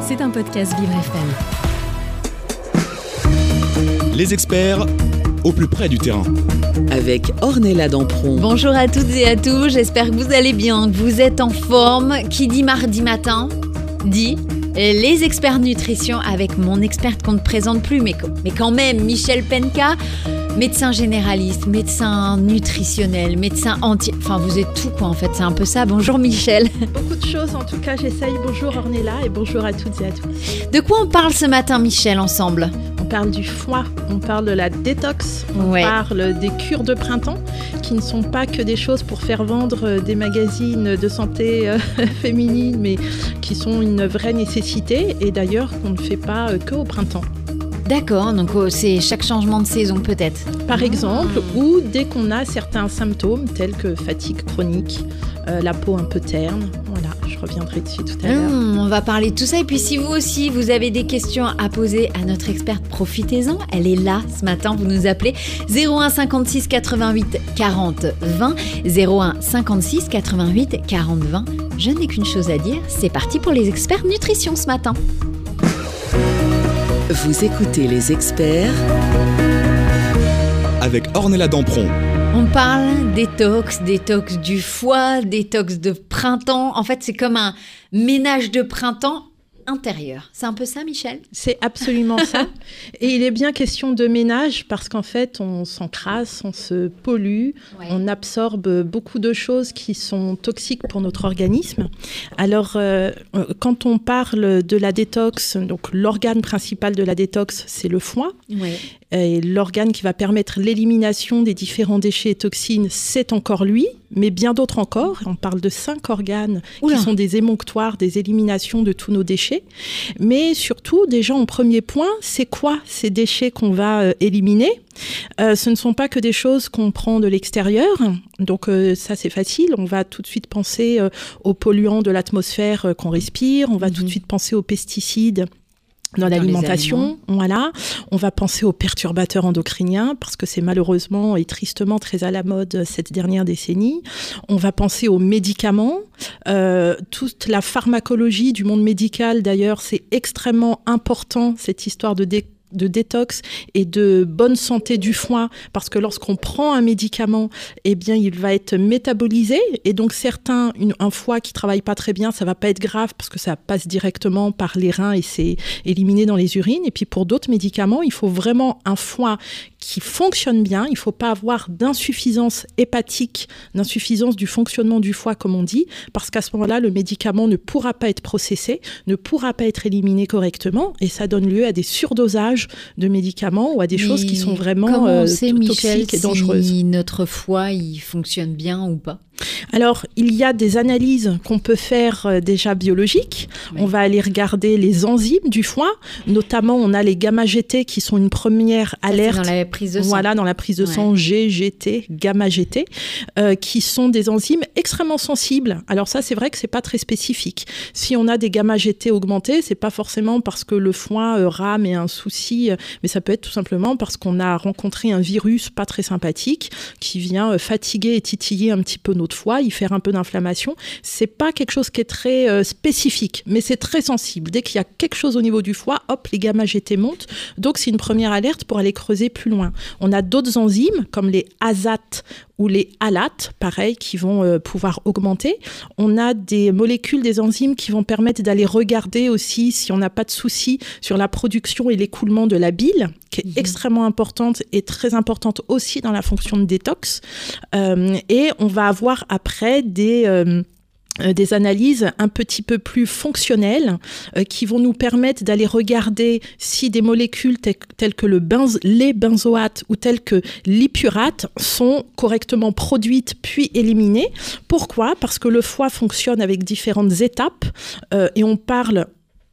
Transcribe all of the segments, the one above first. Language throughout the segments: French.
C'est un podcast Vivre FM. Les experts au plus près du terrain. avec Ornella Dampron. Bonjour à toutes et à tous, j'espère que vous allez bien, que vous êtes en forme. Qui dit mardi matin dit les experts nutrition avec mon experte qu'on ne présente plus, mais, mais quand même, Michel Penka, médecin généraliste, médecin nutritionnel, médecin anti... Enfin, vous êtes tout quoi en fait, c'est un peu ça. Bonjour Michel. Beaucoup de choses, en tout cas, j'essaye. Bonjour Ornella et bonjour à toutes et à tous. De quoi on parle ce matin Michel ensemble? Parle du foie, on parle de la détox, on Ouais. parle des cures de printemps qui ne sont pas que des choses pour faire vendre euh, des magazines de santé euh, féminine, mais qui sont une vraie nécessité et d'ailleurs qu'on ne fait pas euh, que au printemps. D'accord, donc oh, c'est chaque changement de saison peut-être. Par exemple, ou dès qu'on a certains symptômes tels que fatigue chronique, euh, la peau un peu terne. Voilà, je reviendrai dessus tout à l'heure. Hum, on va parler de tout ça. Et puis si vous aussi, vous avez des questions à poser à notre experte, profitez-en. Elle est là ce matin. Vous nous appelez 01 56 88 40 20. 01 56 88 40 20. Je n'ai qu'une chose à dire. C'est parti pour les experts nutrition ce matin. Vous écoutez les experts Avec Ornella Dampron. On parle détox, détox du foie, détox de printemps. En fait, c'est comme un ménage de printemps intérieur. C'est un peu ça, Michel? C'est absolument ça. Et il est bien question de ménage parce qu'en fait, on s'encrasse, on se pollue, on absorbe beaucoup de choses qui sont toxiques pour notre organisme. Alors, euh, quand on parle de la détox, donc l'organe principal de la détox, c'est le foie. Et l'organe qui va permettre l'élimination des différents déchets et toxines, c'est encore lui, mais bien d'autres encore. On parle de cinq organes Oula. qui sont des émonctoires, des éliminations de tous nos déchets. Mais surtout, déjà en premier point, c'est quoi ces déchets qu'on va euh, éliminer? Euh, Ce ne sont pas que des choses qu'on prend de l'extérieur. Donc euh, ça, c'est facile. On va tout de suite penser aux polluants de l'atmosphère qu'on respire. On va tout de suite penser aux pesticides dans l'alimentation, voilà. On va penser aux perturbateurs endocriniens parce que c'est malheureusement et tristement très à la mode cette dernière décennie. On va penser aux médicaments, Euh, toute la pharmacologie du monde médical d'ailleurs, c'est extrêmement important cette histoire de dé- de détox et de bonne santé du foie parce que lorsqu'on prend un médicament eh bien il va être métabolisé. Et donc certains un foie qui travaille pas très bien ça va pas être grave parce que ça passe directement par les reins et c'est éliminé dans les urines. Et puis pour d'autres médicaments il faut vraiment un foie qui fonctionne bien. Il faut pas avoir d'insuffisance hépatique d'insuffisance du fonctionnement du foie comme on dit parce qu'à ce moment-là le médicament ne pourra pas être processé ne pourra pas être éliminé correctement et ça donne lieu à des surdosages de médicaments ou à des choses qui sont vraiment euh, Michel, toxiques et dangereuses. si notre foie il fonctionne bien ou pas? Alors, il y a des analyses qu'on peut faire euh, déjà biologiques. Oui. On va aller regarder les enzymes du foie. Notamment, on a les gamma-GT qui sont une première Ça, alerte. dans la prise de sang. Voilà, dans la prise de sang GGT, gamma-GT, euh, qui sont des enzymes extrêmement sensibles. Alors ça, c'est vrai que c'est pas très spécifique. Si on a des gamma-GT augmentés, c'est pas forcément parce que le foie euh, rame et a un souci, euh, mais ça peut être tout simplement parce qu'on a rencontré un virus pas très sympathique qui vient fatiguer et titiller un petit peu notre foie, y faire un peu d'inflammation. C'est pas quelque chose qui est très euh, spécifique, mais c'est très sensible. Dès qu'il y a quelque chose au niveau du foie, hop, les gamma-GT montent. Donc c'est une première alerte pour aller creuser plus loin. On a d'autres enzymes comme les azates ou les alates, pareil, qui vont euh, pouvoir augmenter. On a des molécules, des enzymes qui vont permettre d'aller regarder aussi si on n'a pas de soucis sur la production et l'écoulement de la bile, qui est extrêmement importante et très importante aussi dans la fonction de détox. Euh, et on va avoir après des... euh, euh, des analyses un petit peu plus fonctionnelles euh, qui vont nous permettre d'aller regarder si des molécules te- telles que le les benzoates ou telles que l'ipurate sont correctement produites puis éliminées. Pourquoi? Parce que le foie fonctionne avec différentes étapes et on parle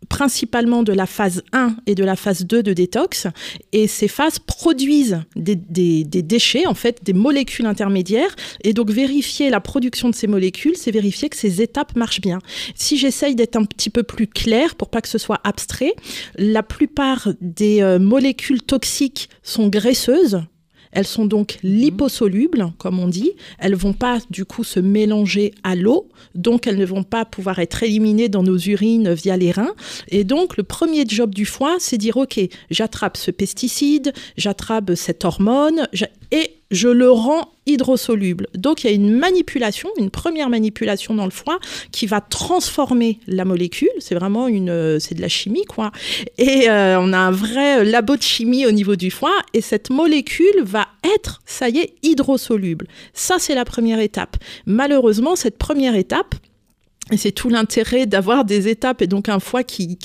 principalement de la phase 1 et de la phase 2 de détox. Et ces phases produisent des, déchets, en fait, des molécules intermédiaires. Et donc, vérifier la production de ces molécules, c'est vérifier que ces étapes marchent bien. Si j'essaye d'être un petit peu plus clair pour pas que ce soit abstrait, la plupart des euh, molécules toxiques sont graisseuses. Elles sont donc liposolubles, comme on dit. Elles vont pas du coup se mélanger à l'eau, donc elles ne vont pas pouvoir être éliminées dans nos urines via les reins. Et donc le premier job du foie, c'est dire ok, j'attrape ce pesticide, j'attrape cette hormone, et je le rends hydrosoluble. Donc il y a une manipulation, une première manipulation dans le foie qui va transformer la molécule. C'est vraiment une, euh, c'est de la chimie quoi. Et euh, on a un vrai labo de chimie au niveau du foie et cette molécule va être, ça y est, hydrosoluble. Ça c'est la première étape. Malheureusement cette première étape et c'est tout l'intérêt d'avoir des étapes et donc un foie qui,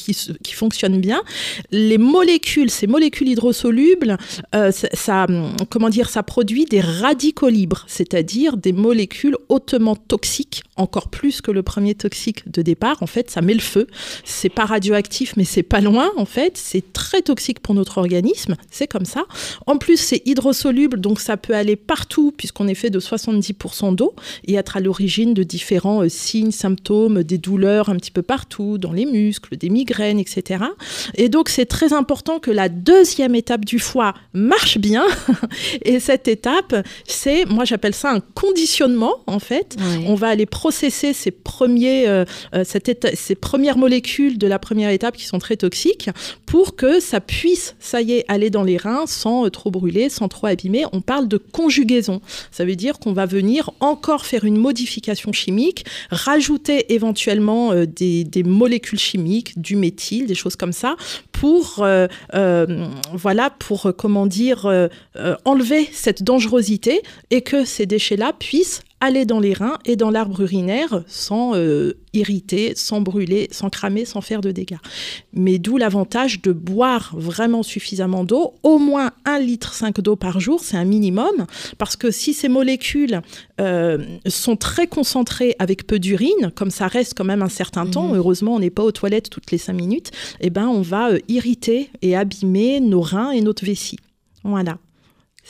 fonctionne bien. Les molécules, ces molécules hydrosolubles, euh, ça, comment dire, ça produit des radicaux libres, c'est-à-dire des molécules hautement toxiques, encore plus que le premier toxique de départ. En fait, ça met le feu. C'est pas radioactif, mais c'est pas loin. En fait, c'est très toxique pour notre organisme. C'est comme ça. En plus, c'est hydrosoluble, donc ça peut aller partout puisqu'on est fait de 70% d'eau et être à l'origine de différents euh, signes, symptômes des douleurs un petit peu partout, dans les muscles, des migraines, etc. Et donc c'est très important que la deuxième étape du foie marche bien. Et cette étape, c'est, moi j'appelle ça un conditionnement en fait. On va aller processer ces, premiers, euh, euh, ces premières molécules de la première étape qui sont très toxiques pour que ça puisse, ça y est, aller dans les reins sans euh, trop brûler, sans trop abîmer. On parle de conjugaison. Ça veut dire qu'on va venir encore faire une modification chimique, rajouter éventuellement euh, des, molécules chimiques, du méthyle, des choses comme ça, pour, euh, euh, voilà, pour comment dire, enlever cette dangerosité et que ces déchets-là puissent aller dans les reins et dans l'arbre urinaire sans euh, irriter, sans brûler, sans cramer, sans faire de dégâts. Mais d'où l'avantage de boire vraiment suffisamment d'eau, au moins 1,5 litre d'eau par jour, c'est un minimum, parce que si ces molécules euh, sont très concentrées avec peu d'urine, comme ça reste quand même un certain temps, mhm. heureusement on n'est pas aux toilettes toutes les 5 minutes, eh ben on va euh, irriter et abîmer nos reins et notre vessie. Voilà.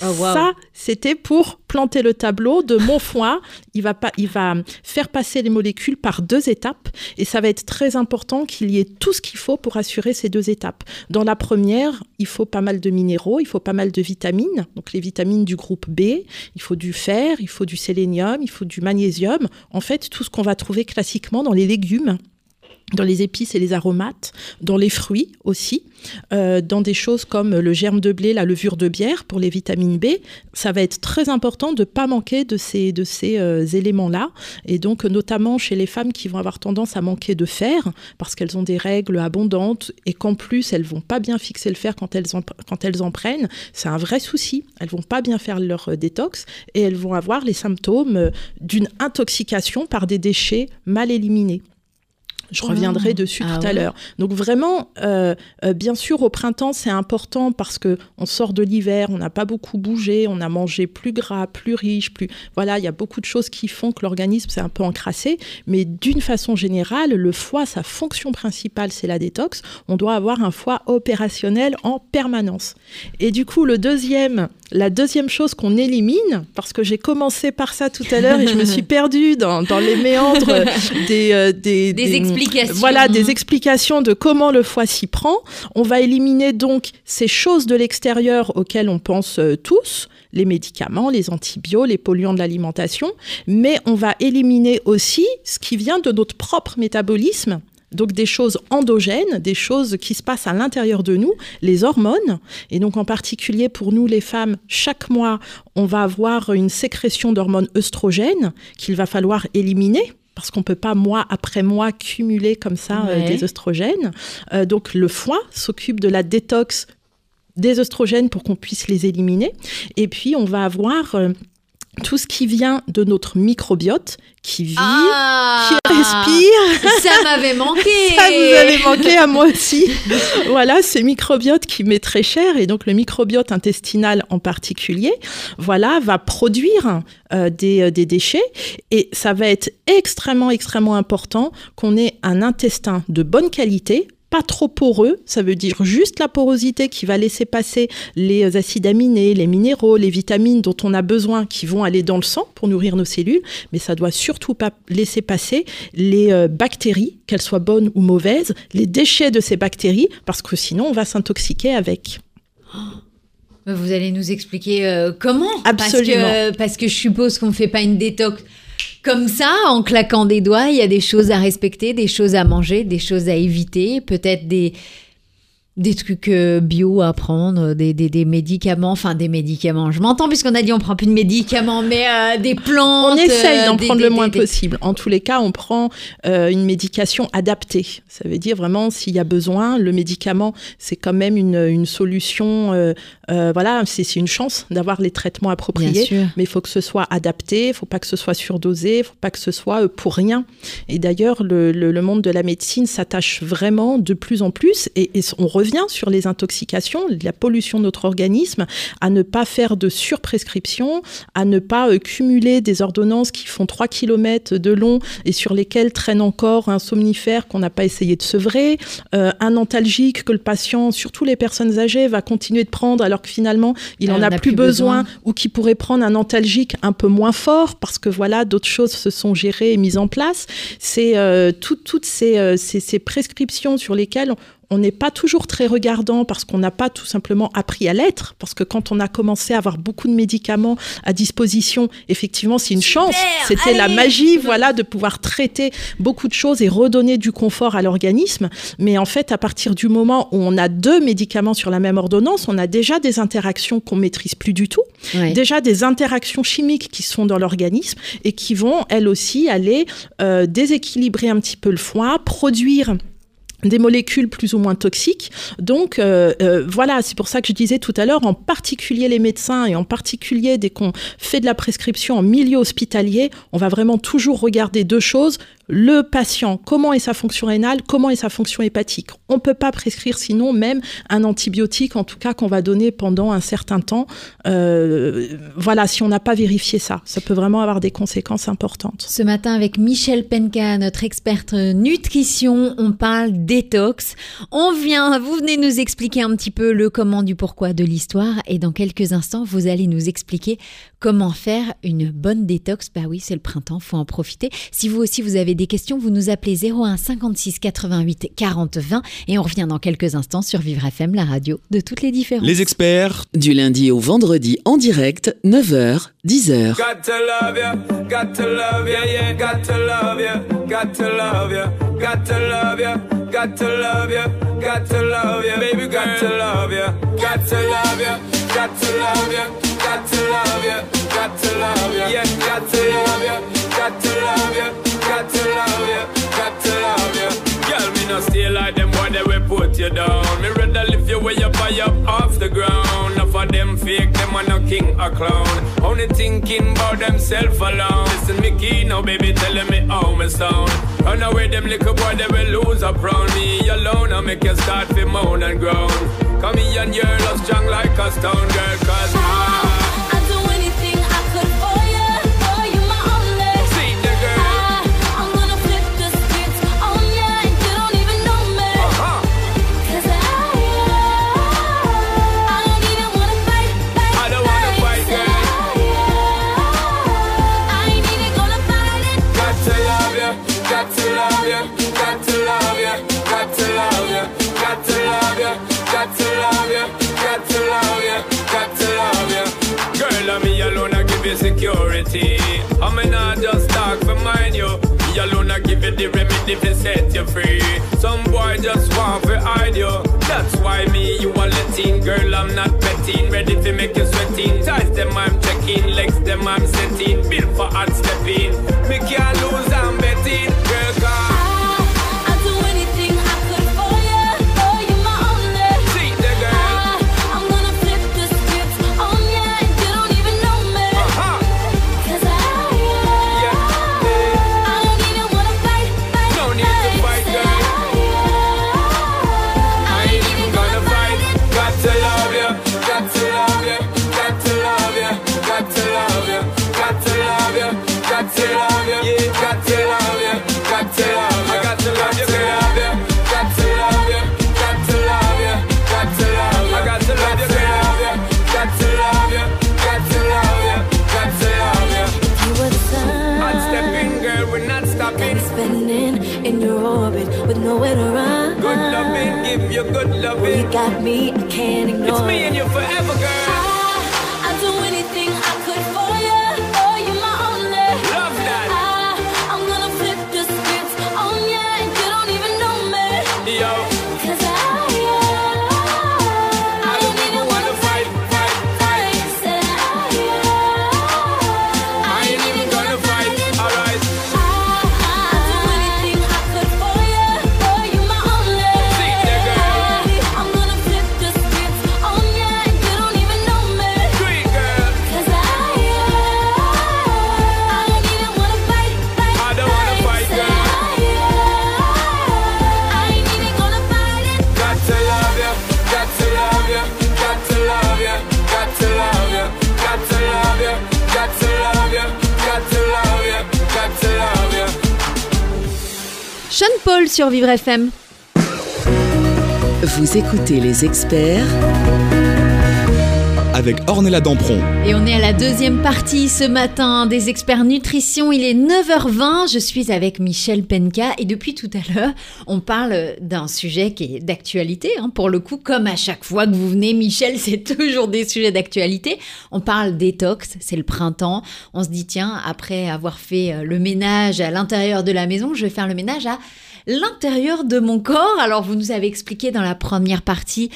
Oh, Ça, c'était pour planter le tableau de mon foie. Il va, pas, il va faire passer les molécules par deux étapes et ça va être très important qu'il y ait tout ce qu'il faut pour assurer ces deux étapes. Dans la première, il faut pas mal de minéraux, il faut pas mal de vitamines, donc les vitamines du groupe B, il faut du fer, il faut du sélénium, il faut du magnésium. En fait, tout ce qu'on va trouver classiquement dans les légumes dans les épices et les aromates, dans les fruits aussi, euh, dans des choses comme le germe de blé, la levure de bière pour les vitamines B. Ça va être très important de ne pas manquer de ces, de ces euh, éléments-là. Et donc, notamment chez les femmes qui vont avoir tendance à manquer de fer, parce qu'elles ont des règles abondantes et qu'en plus, elles vont pas bien fixer le fer quand elles en, quand elles en prennent, c'est un vrai souci. Elles vont pas bien faire leur euh, détox et elles vont avoir les symptômes d'une intoxication par des déchets mal éliminés. Je reviendrai dessus ah tout à l'heure. Donc vraiment, euh, euh, bien sûr, au printemps, c'est important parce que on sort de l'hiver, on n'a pas beaucoup bougé, on a mangé plus gras, plus riche, plus voilà, il y a beaucoup de choses qui font que l'organisme s'est un peu encrassé. Mais d'une façon générale, le foie, sa fonction principale, c'est la détox. On doit avoir un foie opérationnel en permanence. Et du coup, le deuxième, la deuxième chose qu'on élimine, parce que j'ai commencé par ça tout à l'heure et je me suis perdue dans, les méandres des, euh, des, des, Voilà, des explications de comment le foie s'y prend. On va éliminer donc ces choses de l'extérieur auxquelles on pense euh, tous les médicaments, les antibiotiques, les polluants de l'alimentation, mais on va éliminer aussi ce qui vient de notre propre métabolisme donc des choses endogènes, des choses qui se passent à l'intérieur de nous, les hormones. Et donc en particulier pour nous les femmes, chaque mois, on va avoir une sécrétion d'hormones œstrogènes qu'il va falloir éliminer parce qu'on peut pas mois après mois cumuler comme ça euh, des œstrogènes. Euh, donc le foie s'occupe de la détox des œstrogènes pour qu'on puisse les éliminer. Et puis on va avoir euh, tout ce qui vient de notre microbiote, qui vit, ah, qui respire. Ça m'avait manqué. ça vous avait manqué à moi aussi. voilà, ce microbiote qui m'est très cher et donc le microbiote intestinal en particulier, voilà, va produire euh, des, euh, des déchets et ça va être extrêmement extrêmement important qu'on ait un intestin de bonne qualité pas trop poreux, ça veut dire juste la porosité qui va laisser passer les acides aminés, les minéraux, les vitamines dont on a besoin qui vont aller dans le sang pour nourrir nos cellules, mais ça doit surtout pas laisser passer les euh, bactéries, qu'elles soient bonnes ou mauvaises, les déchets de ces bactéries, parce que sinon on va s'intoxiquer avec. Vous allez nous expliquer euh, comment? Absolument. Parce que, parce que je suppose qu'on ne fait pas une détox comme ça, en claquant des doigts. Il y a des choses à respecter, des choses à manger, des choses à éviter, peut-être des, des trucs euh, bio à prendre, des, des, des médicaments, enfin des médicaments. Je m'entends puisqu'on a dit on prend plus de médicaments, mais euh, des plantes. On essaye d'en euh, prendre le moins possible. En tous les cas, on prend euh, une médication adaptée. Ça veut dire vraiment s'il y a besoin, le médicament, c'est quand même une, une solution. euh, euh, voilà, c'est c'est une chance d'avoir les traitements Bien appropriés. sûr. Mais il faut que ce soit adapté, il faut pas que ce soit surdosé, il faut pas que ce soit euh, pour rien. Et d'ailleurs, le, le- le monde de la médecine s'attache vraiment de plus en plus, et, et on revient sur les intoxications, la pollution de notre organisme, à ne pas faire de surprescription, à ne pas euh, cumuler des ordonnances qui font 3 km de long et sur lesquelles traîne encore un somnifère qu'on n'a pas essayé de sevrer, euh, un antalgique que le patient, surtout les personnes âgées, va continuer de prendre alors que finalement il Elle en a plus besoin, ou qui pourrait prendre un antalgique un peu moins fort parce que voilà d'autres choses se sont gérées et mises en place. C'est euh, tout- toutes ces, euh, ces- ces prescriptions sur lesquelles on- on n'est pas toujours très regardant parce qu'on n'a pas tout simplement appris à l'être. Parce que quand on a commencé à avoir beaucoup de médicaments à disposition, effectivement, c'est une chance. C'était la magie, voilà, de pouvoir traiter beaucoup de choses et redonner du confort à l'organisme. Mais en fait, à partir du moment où on a deux médicaments sur la même ordonnance, on a déjà des interactions qu'on maîtrise plus du tout déjà des interactions chimiques qui sont dans l'organisme et qui vont, elles aussi, aller euh, déséquilibrer un petit peu le foie, produire des molécules plus ou moins toxiques. Donc euh, euh, voilà, c'est pour ça que je disais tout à l'heure, en particulier les médecins et en particulier dès qu'on fait de la prescription en milieu hospitalier, on va vraiment toujours regarder deux choses. Le patient, comment est sa fonction rénale, comment est sa fonction hépatique. On ne peut pas prescrire sinon même un antibiotique, en tout cas qu'on va donner pendant un certain temps. Euh, voilà, si on n'a pas vérifié ça, ça peut vraiment avoir des conséquences importantes. Ce matin, avec Michel Penka, notre experte nutrition, on parle détox. On vient, vous venez nous expliquer un petit peu le comment du pourquoi de l'histoire. Et dans quelques instants, vous allez nous expliquer comment faire une bonne détox. Bah oui, c'est le printemps, faut en profiter. Si vous aussi vous avez des questions, vous nous appelez 01 56 88 40 20 et on revient dans quelques instants sur Vivre FM, la radio de toutes les différences. Les experts, Du lundi au vendredi en direct, 9h, 10h. Got to love ya, got to love yeah, got to love ya, yeah, got to love ya, got to love ya, got to love ya, got to love ya. Girl, me no stay like them boy, they will put you down. Me rather lift you way up high up off the ground. Enough of them fake, them are no king or clown. Only thinking about themself alone. Listen, me key now, baby, telling me how me sound. Run away, them little boy, they will lose up round me alone. I make you start to moan and groan. Come here and you're love strong like a stone girl, cause I security. I'm not just talk for mine, you. Me alone, I give you the remedy to set you free. Some boy just want to hide you. That's why me, you are letting. Girl, I'm not betting. Ready to make you sweating. Ties them, I'm checking. Legs them, I'm setting. Built for hard stepping. Me can't lose, I'm betting. Nowhere to run. Good loving, give you good Will you got me, I can't ignore. It's me and you forever, girl. Paul sur Vivre FM. Vous écoutez les experts Avec Ornella Dampron. Et on est à la deuxième partie ce matin des experts nutrition. Il est 9h20. Je suis avec Michel Penka et depuis tout à l'heure, on parle d'un sujet qui est d'actualité. hein. Pour le coup, comme à chaque fois que vous venez, Michel, c'est toujours des sujets d'actualité. On parle détox, c'est le printemps. On se dit, tiens, après avoir fait euh, le ménage à l'intérieur de la maison, je vais faire le ménage à l'intérieur de mon corps. Alors, vous nous avez expliqué dans la première partie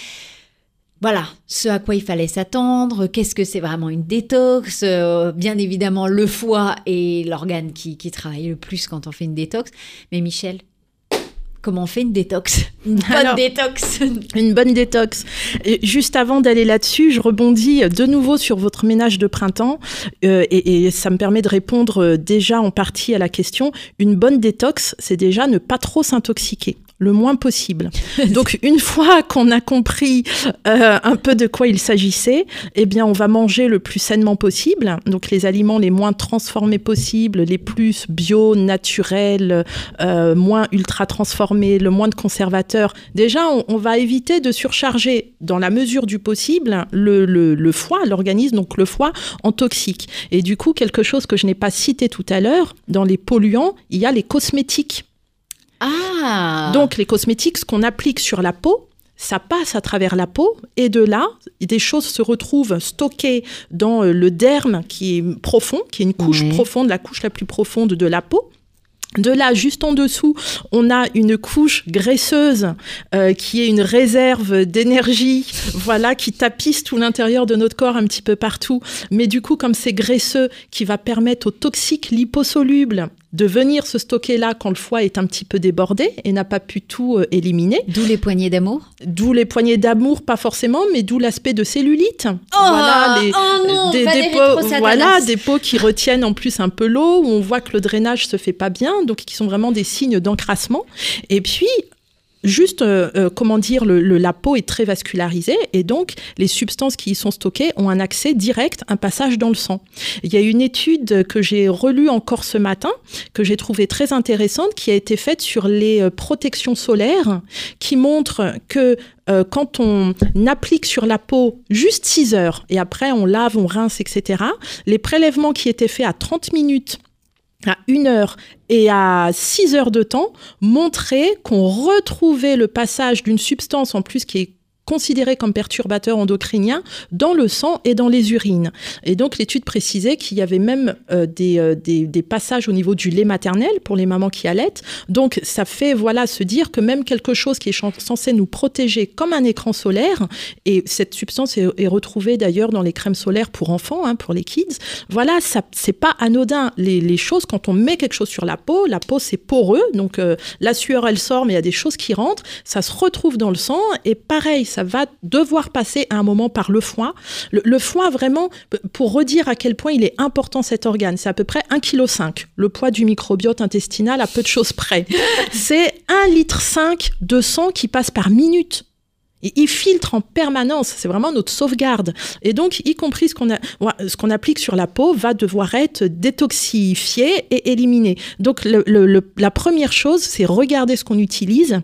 voilà, ce à quoi il fallait s'attendre, qu'est-ce que c'est vraiment une détox, euh, bien évidemment le foie est l'organe qui, qui travaille le plus quand on fait une détox. Mais Michel, comment on fait une détox? Une bonne Alors- détox Une bonne détox. Et juste avant d'aller là-dessus, je rebondis de nouveau sur votre ménage de printemps euh, et, et ça me permet de répondre euh, déjà en partie à la question. Une bonne détox, c'est déjà ne pas trop s'intoxiquer le moins possible. Donc une fois qu'on a compris euh, un peu de quoi il s'agissait, eh bien on va manger le plus sainement possible. Donc les aliments les moins transformés possibles, les plus bio, naturels, euh, moins ultra transformés, le moins de conservateurs. Déjà, on, on va éviter de surcharger, dans la mesure du possible, le, le- le foie, l'organisme, donc le foie, en toxique. Et du coup, quelque chose que je n'ai pas cité tout à l'heure, dans les polluants, il y a les cosmétiques. Ah Donc les cosmétiques, ce qu'on applique sur la peau, ça passe à travers la peau et de là, des choses se retrouvent stockées dans euh, le derme qui est profond, qui est une couche profonde, la couche la plus profonde de la peau. De là, juste en dessous, on a une couche graisseuse euh, qui est une réserve d'énergie, voilà, qui tapisse tout l'intérieur de notre corps un petit peu partout. Mais du coup, comme c'est graisseux, qui va permettre aux toxiques liposolubles de venir se stocker là quand le foie est un petit peu débordé et n'a pas pu tout euh, éliminer. D'où les poignées d'amour D'où les poignées d'amour, pas forcément, mais d'où l'aspect de cellulite. Oh, oh non, Valérie peaux, Pro-Satanas. voilà, des peaux qui retiennent en plus un peu l'eau, où on voit que le drainage se fait pas bien, donc qui sont vraiment des signes d'encrassement. Et puis, juste, euh, euh, comment dire, le, le- la peau est très vascularisée et donc les substances qui y sont stockées ont un accès direct, un passage dans le sang. Il y a une étude que j'ai relue encore ce matin, que j'ai trouvée très intéressante, qui a été faite sur les euh, protections solaires, qui montre que euh, quand on applique sur la peau juste 6 heures et après on lave, on rince, etc., les prélèvements qui étaient faits à 30 minutes à 1 heure et à 6 heures de temps montraient qu'on retrouvait le passage d'une substance en plus qui est considérée comme perturbateur endocrinien dans le sang et dans les urines. Et donc l'étude précisait qu'il y avait même euh, des, euh, des, des passages au niveau du lait maternel pour les mamans qui allaitent. Donc ça fait voilà se dire que même quelque chose qui est censé nous protéger comme un écran solaire, et cette substance est, est retrouvée d'ailleurs dans les crèmes solaires pour enfants, hein, pour les kids. Voilà, ça c'est pas anodin. Les, les choses quand on met quelque chose sur la peau, la peau c'est poreux, donc euh, la sueur elle sort, mais il y a des choses qui rentrent, ça se retrouve dans le sang et pareil, ça va devoir passer à un moment par le foie. Le, le foie vraiment, pour redire à quel point il est important cet organe, c'est à peu près 1,5 kg, le poids du microbiote intestinal à peu de choses près. c'est 1,5 litre de sang qui passe par minute. Il filtre en permanence, c'est vraiment notre sauvegarde. Et donc, y compris ce qu'on a, ce qu'on applique sur la peau va devoir être détoxifié et éliminé. Donc, le- le- le- la première chose, c'est regarder ce qu'on utilise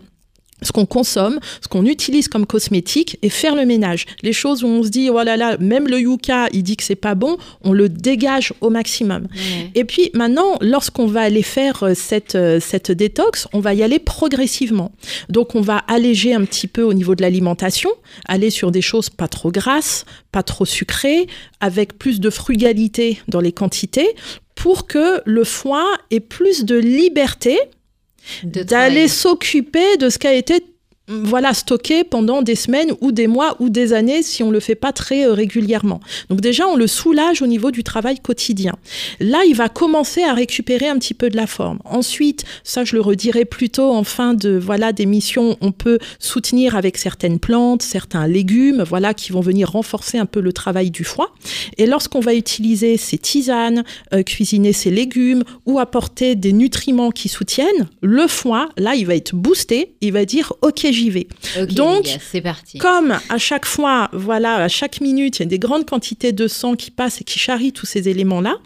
ce qu'on consomme, ce qu'on utilise comme cosmétique et faire le ménage. Les choses où on se dit oh là là, même le yucca, il dit que c'est pas bon, on le dégage au maximum. Ouais. Et puis maintenant, lorsqu'on va aller faire euh, cette, euh, cette détox, on va y aller progressivement. Donc on va alléger un petit peu au niveau de l'alimentation, aller sur des choses pas trop grasses, pas trop sucrées, avec plus de frugalité dans les quantités, pour que le foie ait plus de liberté d'aller s'occuper de ce qui a été voilà stocké pendant des semaines ou des mois ou des années si on le fait pas très euh, régulièrement. Donc déjà on le soulage au niveau du travail quotidien. Là, il va commencer à récupérer un petit peu de la forme. Ensuite, ça je le redirai plutôt en fin de voilà d'émission, on peut soutenir avec certaines plantes, certains légumes, voilà qui vont venir renforcer un peu le travail du foie. Et lorsqu'on va utiliser ces tisanes, euh, cuisiner ces légumes ou apporter des nutriments qui soutiennent, le foie, là, il va être boosté, il va dire OK, j'y vais. Ok, Donc, gars, parti. Comme à chaque fois, voilà, à chaque minute, il y a des grandes quantités de sang qui passent et qui charrient tous ces éléments-là,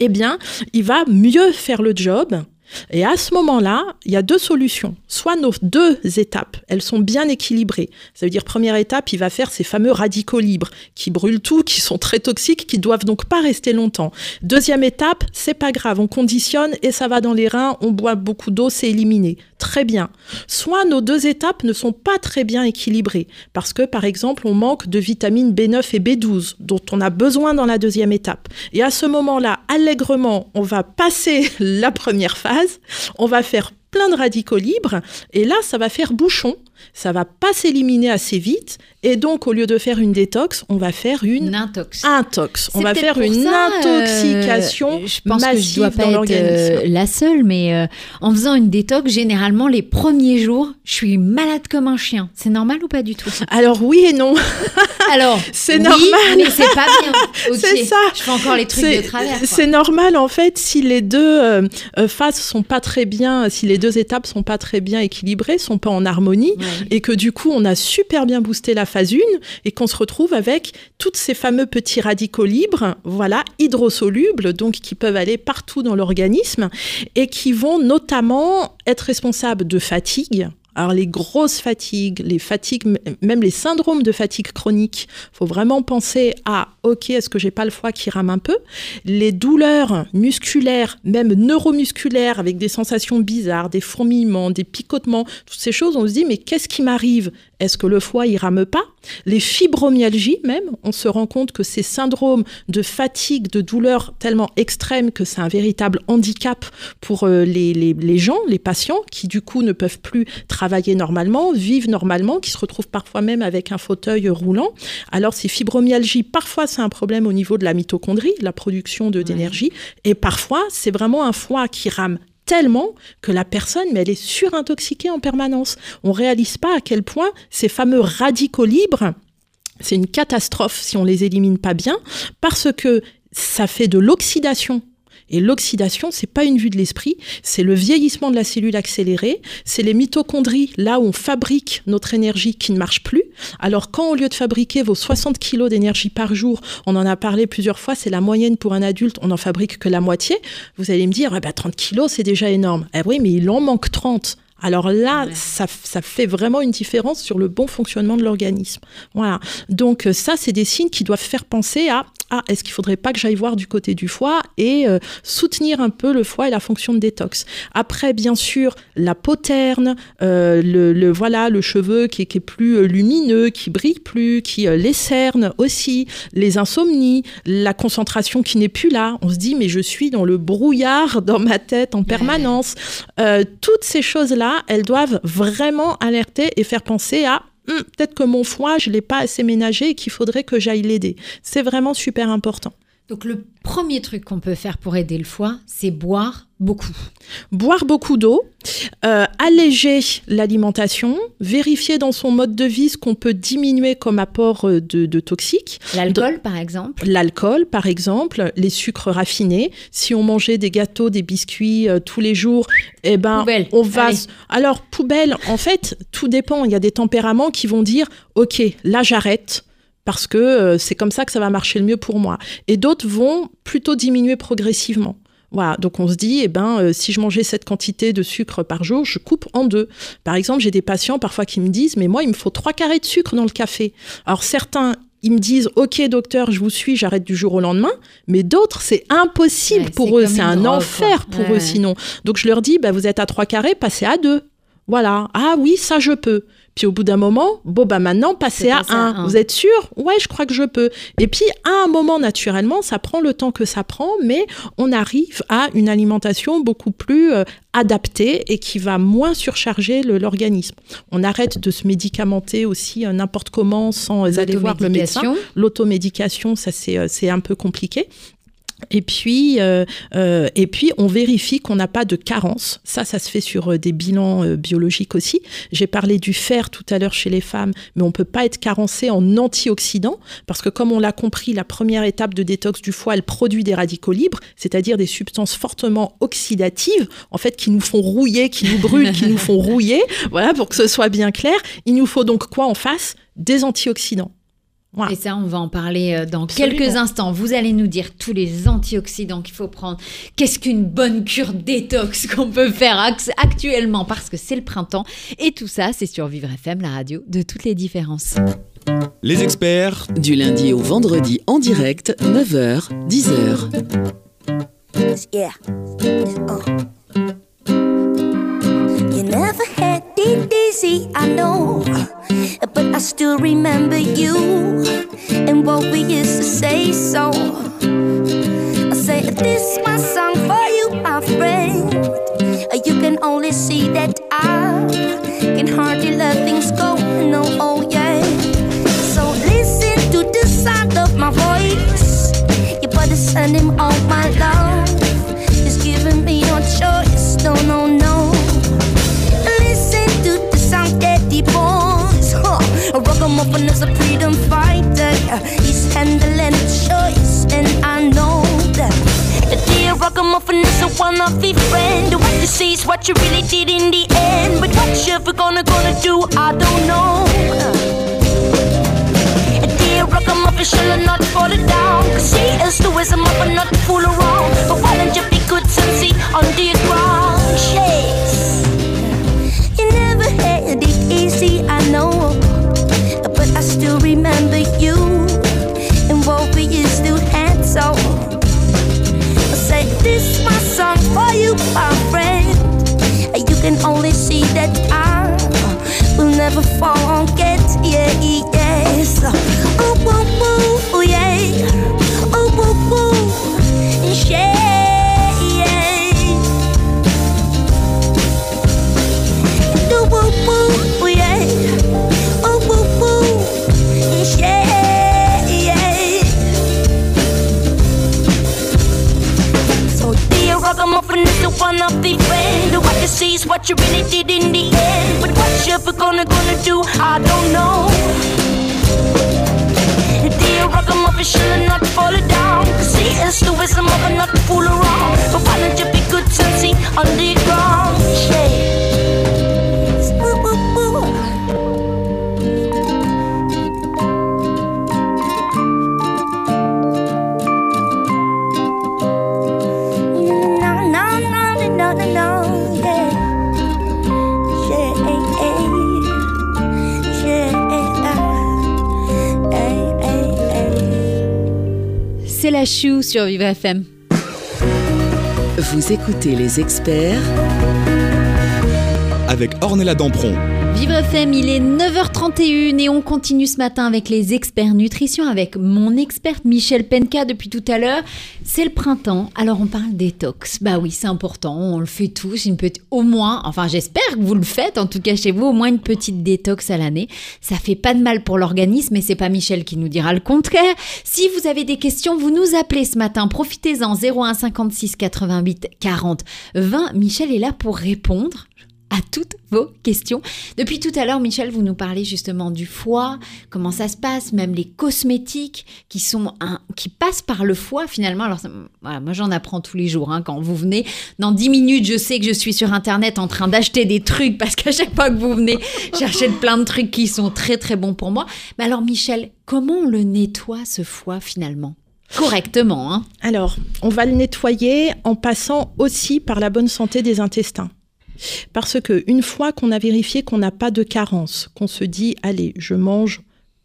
eh bien, il va mieux faire le job. Et à ce moment-là, il y a deux solutions. Soit nos deux étapes, elles sont bien équilibrées. Ça veut dire, première étape, il va faire ces fameux radicaux libres qui brûlent tout, qui sont très toxiques, qui doivent donc pas rester longtemps. Deuxième étape, c'est pas grave, on conditionne et ça va dans les reins, on boit beaucoup d'eau, c'est éliminé. Très bien. Soit nos deux étapes ne sont pas très bien équilibrées parce que, par exemple, on manque de vitamines B9 et B12 dont on a besoin dans la deuxième étape. Et à ce moment-là, allègrement, on va passer la première phase, on va faire plein de radicaux libres et là, ça va faire bouchon. Ça va pas s'éliminer assez vite et donc au lieu de faire une détox, on va faire une intox. intox. On va faire une ça, euh, intoxication je pense que je dois pas dans être euh, la seule, mais euh, en faisant une détox, généralement les premiers jours, je suis malade comme un chien. C'est normal ou pas du tout? Alors oui et non. Alors, C'est oui, normal. mais c'est pas bien. C'est ça. Je fais encore les trucs de travers. C'est normal en fait si les deux euh, phases sont pas très bien, si les deux étapes sont pas très bien équilibrées, sont pas en harmonie, Ouais. Et que du coup on a super bien boosté la phase 1 et qu'on se retrouve avec tous ces fameux petits radicaux libres, voilà, hydrosolubles, donc qui peuvent aller partout dans l'organisme et qui vont notamment être responsables de fatigue. Alors les grosses fatigues, les fatigues, même les syndromes de fatigue chronique, faut vraiment penser à ok, est-ce que j'ai pas le foie qui rame un peu? Les douleurs musculaires, même neuromusculaires, avec des sensations bizarres, des fourmillements, des picotements, toutes ces choses, on se dit mais qu'est-ce qui m'arrive? Est-ce que le foie il rame pas? Les fibromyalgies même, on se rend compte que ces syndromes de fatigue, de douleurs tellement extrêmes que c'est un véritable handicap pour euh, les, les, les gens, les patients, qui du coup ne peuvent plus travailler normalement, vivent normalement, qui se retrouvent parfois même avec un fauteuil roulant. Alors ces fibromyalgies, parfois c'est un problème au niveau de la mitochondrie, la production de d'énergie, et parfois c'est vraiment un foie qui rame tellement que la personne, mais elle est surintoxiquée en permanence. On réalise pas à quel point ces fameux radicaux libres, c'est une catastrophe si on les élimine pas bien, parce que ça fait de l'oxydation. Et l'oxydation, c'est pas une vue de l'esprit, c'est le vieillissement de la cellule accélérée, c'est les mitochondries, là où on fabrique notre énergie qui ne marche plus. Alors quand au lieu de fabriquer vos 60 kilos d'énergie par jour, on en a parlé plusieurs fois, c'est la moyenne pour un adulte, on n'en fabrique que la moitié, vous allez me dire, ah bah, 30 kilos, c'est déjà énorme. Eh oui, mais il en manque 30. Alors là, Ouais. ça, ça fait vraiment une différence sur le bon fonctionnement de l'organisme. Voilà. Donc euh, ça, c'est des signes qui doivent faire penser à ah, est-ce qu'il faudrait pas que j'aille voir du côté du foie et euh, soutenir un peu le foie et la fonction de détox. Après, bien sûr, la peau terne, euh, le, le- voilà, le cheveu qui est, qui est plus lumineux, qui brille plus, qui euh, les cernes aussi, les insomnies, la concentration qui n'est plus là. On se dit mais je suis dans le brouillard dans ma tête en permanence. Toutes ces elles doivent vraiment alerter et faire penser à Hum, peut-être que mon foie, je l'ai pas assez ménagé et qu'il faudrait que j'aille l'aider. C'est vraiment super important. Donc le premier truc qu'on peut faire pour aider le foie, c'est boire beaucoup. Boire beaucoup d'eau, euh, alléger l'alimentation, vérifier dans son mode de vie ce qu'on peut diminuer comme apport euh, de, de toxiques. L'alcool, par exemple. L'alcool, par exemple, les sucres raffinés. Si on mangeait des gâteaux, des biscuits euh, tous les jours, eh ben, Poubelle. on va. Allez. Alors, poubelle, en fait, tout dépend. Il y a des tempéraments qui vont dire OK, là, j'arrête. Parce que euh, c'est comme ça que ça va marcher le mieux pour moi. Et d'autres vont plutôt diminuer progressivement. Voilà, donc on se dit, eh ben, euh, si je mangeais cette quantité de sucre par jour, je coupe en deux. Par exemple, j'ai des patients parfois qui me disent, mais moi, il me faut trois carrés de sucre dans le café. Alors certains, ils me disent, ok docteur, je vous suis, j'arrête du jour au lendemain. Mais d'autres, c'est impossible Ouais, pour eux, c'est un drogue, enfer quoi. pour Ouais. eux sinon. Donc je leur dis, bah, vous êtes à trois carrés, passez à deux. Voilà. Ah oui, ça je peux. Puis au bout d'un moment, bon bah maintenant passez à passé à un. un. Vous êtes sûr? Ouais, je crois que je peux. Et puis à un moment naturellement, ça prend le temps que ça prend, mais on arrive à une alimentation beaucoup plus euh, adaptée et qui va moins surcharger l'organisme. On arrête de se médicamenter aussi euh, n'importe comment sans aller voir le médecin. L'automédication. Ça c'est euh, c'est un peu compliqué. Et puis, euh, euh, et puis, on vérifie qu'on n'a pas de carence. Ça, ça se fait sur euh, des bilans euh, biologiques aussi. J'ai parlé du fer tout à l'heure chez les femmes, mais on peut pas être carencé en antioxydants parce que, comme on l'a compris, la première étape de détox du foie, elle produit des radicaux libres, c'est-à-dire des substances fortement oxydatives, en fait, qui nous font rouiller, qui nous brûlent, qui nous font rouiller. Voilà, pour que ce soit bien clair. Il nous faut donc quoi en face? Des antioxydants. Voilà. Et ça, on va en parler euh, dans Absolument. quelques instants. Vous allez nous dire tous les antioxydants qu'il faut prendre. Qu'est-ce qu'une bonne cure détox qu'on peut faire act- actuellement? Parce que c'est le printemps. Et tout ça, c'est sur Vivre FM, la radio de toutes les différences. Les experts Du lundi au vendredi en direct, 9h, 10h. Yeah. Uh. You never had it easy, I know. But I still remember you and what we used to say. So I say, This my song dear ragamuffin is a one-off friend. What you see is what you really did in the end. But what you ever gonna gonna do, I don't know. A dear ragamuffin shall I not fall down. Cause he is the wisdom of a not fool around. But why don't you be good and see on the ground? Never forget. Yeah, yes. Fool around But why don't you be good and see on the ground? Yeah Woo, woo, woo. No, no, no, no, no, no, yeah. Yeah, yeah. Hey, hey, hey. C'est la chou sur Vivre FM. Vous écoutez les experts avec Ornella Dampron. Il est 9h31 et on continue ce matin avec les experts nutrition avec mon experte Michel Penka depuis tout à l'heure. C'est le printemps, alors on parle détox. Bah oui, c'est important, on le fait tous, une petite, au moins, enfin j'espère que vous le faites, en tout cas chez vous, au moins une petite détox à l'année. Ça fait pas de mal pour l'organisme et c'est pas Michel qui nous dira le contraire. Si vous avez des questions, vous nous appelez ce matin, profitez-en 01 56 88 40 20. Michel est là pour répondre à toutes vos questions. Depuis tout à l'heure, Michel, vous nous parlez justement du foie, comment ça se passe, même les cosmétiques qui sont un, qui passent par le foie finalement. Alors moi j'en apprends tous les jours. hein, quand vous venez, dans 10 minutes, je sais que je suis sur internet en train d'acheter des trucs parce qu'à chaque fois que vous venez, j'achète plein de trucs qui sont très très bons pour moi. Mais alors Michel, comment on le nettoie ce foie finalement? Correctement. Hein. Alors, on va le nettoyer en passant aussi par la bonne santé des intestins. Parce que une fois qu'on a vérifié qu'on n'a pas de carence, qu'on se dit allez, je mange